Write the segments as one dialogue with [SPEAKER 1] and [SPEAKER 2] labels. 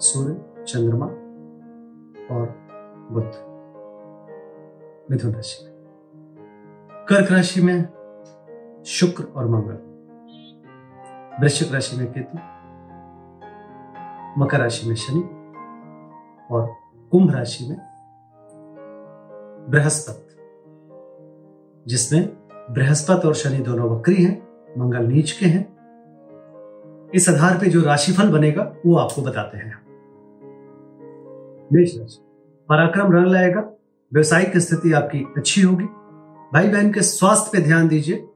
[SPEAKER 1] सूर्य, चंद्रमा और बुद्ध मिथुन राशि में। कर्क राशि में शुक्र और मंगल। वृश्चिक राशि में केतु। मकर राशि में शनि और कुंभ राशि में बृहस्पति। जिसमें बृहस्पति और शनि दोनों वक्री हैं, मंगल नीच के हैं। इस आधार पे जो राशिफल बनेगा, वो आपको बताते हैं मेष पराक्रम रंग लाएगा, व्यवसायिक स्थिति आपकी अच्छी होगी। भाई बहन के स्वास्थ्य पे ध्यान दीजिए।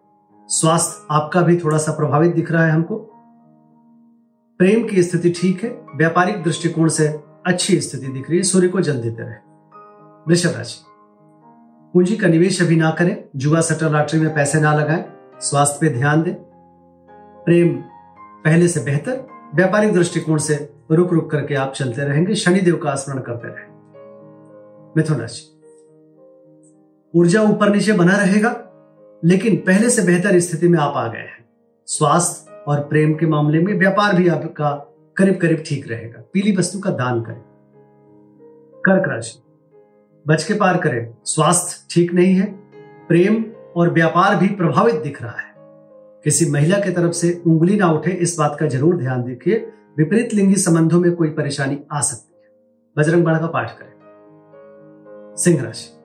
[SPEAKER 1] स्वास्थ्य आपका भी थोड़ा सा प्रभावित दिख रहा है हमको। प्रेम की स्थिति ठीक है, व्यापारिक दृष्टिकोण से अच्छी स्थिति दिख रही है, सूर्य को जल देते रहे। वृषभ राशि। पूंजी का निवेश अभी ना करें, जुआ सटर लॉटरी में पैसे ना लगाएँ, स्वास्थ्य पे ध्यान दें। प्रेम पहले से बेहतर, व्यापारिक दृष्टिकोण से रुक रुक करके आप चलते रहेंगे, शनिदेव का स्मरण करते रहेंगे मिथुन राशि ऊर्जा ऊपर नीचे बना रहेगा, लेकिन पहले से बेहतर स्थिति में आप आ गए हैं। स्वास्थ्य और प्रेम के मामले में व्यापार भी आपका करीब करीब ठीक रहेगा। पीली वस्तु का दान करें। कर्क राशि, बच के पार करें। स्वास्थ्य ठीक नहीं है, प्रेम और व्यापार भी प्रभावित दिख रहा है। किसी महिला की तरफ़ से उंगली ना उठे, इस बात का ज़रूर ध्यान देखिए। विपरीत लिंगी संबंधों में कोई परेशानी आ सकती है। बजरंग बाण का पाठ करें। सिंह राशि।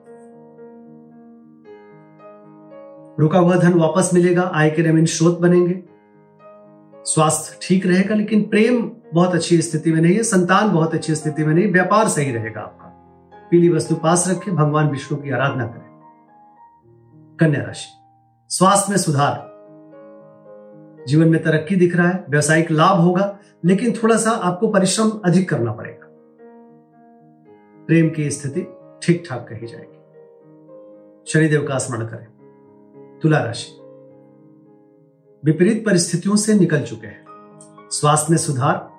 [SPEAKER 1] रुका हुआ धन वापस मिलेगा, आय के नवीन स्रोत बनेंगे। स्वास्थ्य ठीक रहेगा, लेकिन प्रेम बहुत अच्छी स्थिति में नहीं है, संतान बहुत अच्छी स्थिति में नहीं, व्यापार सही रहेगा आपका। पीली वस्तु पास रखें, भगवान विष्णु की आराधना करें। कन्या राशि। स्वास्थ्य में सुधार। जीवन में तरक्की दिख रहा है, व्यवसायिक लाभ होगा, लेकिन थोड़ा सा आपको परिश्रम अधिक करना पड़ेगा। प्रेम की स्थिति ठीक ठाक कही जाएगी। शनिदेव का स्मरण करें। तुला राशि। विपरीत परिस्थितियों से निकल चुके हैं। स्वास्थ्य में सुधार,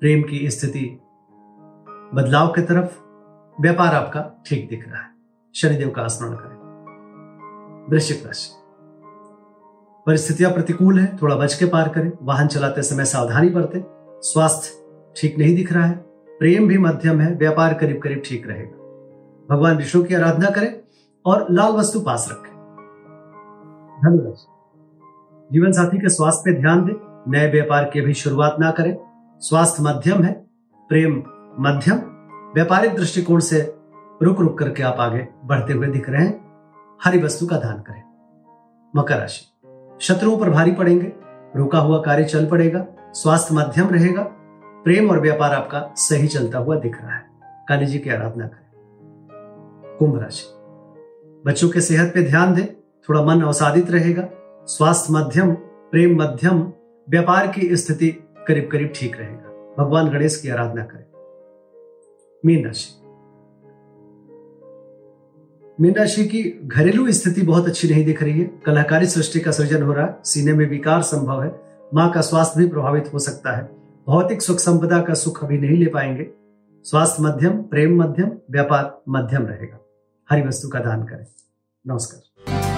[SPEAKER 1] प्रेम की स्थिति बदलाव की तरफ़, व्यापार आपका ठीक दिख रहा है। शनिदेव का स्मरण करें। वृश्चिक राशि। परिस्थितियाँ प्रतिकूल है, थोड़ा बच के पार करें, वाहन चलाते समय सावधानी बरतें, स्वास्थ्य ठीक नहीं दिख रहा है, प्रेम भी मध्यम है, व्यापार करीब करीब ठीक रहेगा। भगवान विष्णु की आराधना करें और लाल वस्तु पास रखें। धनुराशि जीवन साथी के स्वास्थ्य पे ध्यान दें, नए व्यापार की भी शुरुआत ना करें, स्वास्थ्य मध्यम है, प्रेम मध्यम, व्यापारिक दृष्टिकोण से रुक रुक करके आप आगे बढ़ते हुए दिख रहे हैं, हरी वस्तु का दान करें। मकर राशि। शत्रुओं पर भारी पड़ेंगे, रुका हुआ कार्य चल पड़ेगा, स्वास्थ्य मध्यम रहेगा, प्रेम और व्यापार आपका सही चलता हुआ दिख रहा है। काली जी की आराधना करें। कुंभ राशि। बच्चों के सेहत पे ध्यान दें, थोड़ा मन अवसादित रहेगा, स्वास्थ्य मध्यम, प्रेम मध्यम, व्यापार की स्थिति करीब करीब ठीक रहेगा। भगवान गणेश की आराधना करें। मीन राशि। मीन राशि की घरेलू स्थिति बहुत अच्छी नहीं दिख रही है। कलाकारी सृष्टि का सृजन हो रहा है। सीने में विकार संभव है। माँ का स्वास्थ्य भी प्रभावित हो सकता है। भौतिक सुख संपदा का सुख अभी नहीं ले पाएँगे। स्वास्थ्य मध्यम, प्रेम मध्यम, व्यापार मध्यम रहेगा। हरी वस्तु का दान करें। नमस्कार।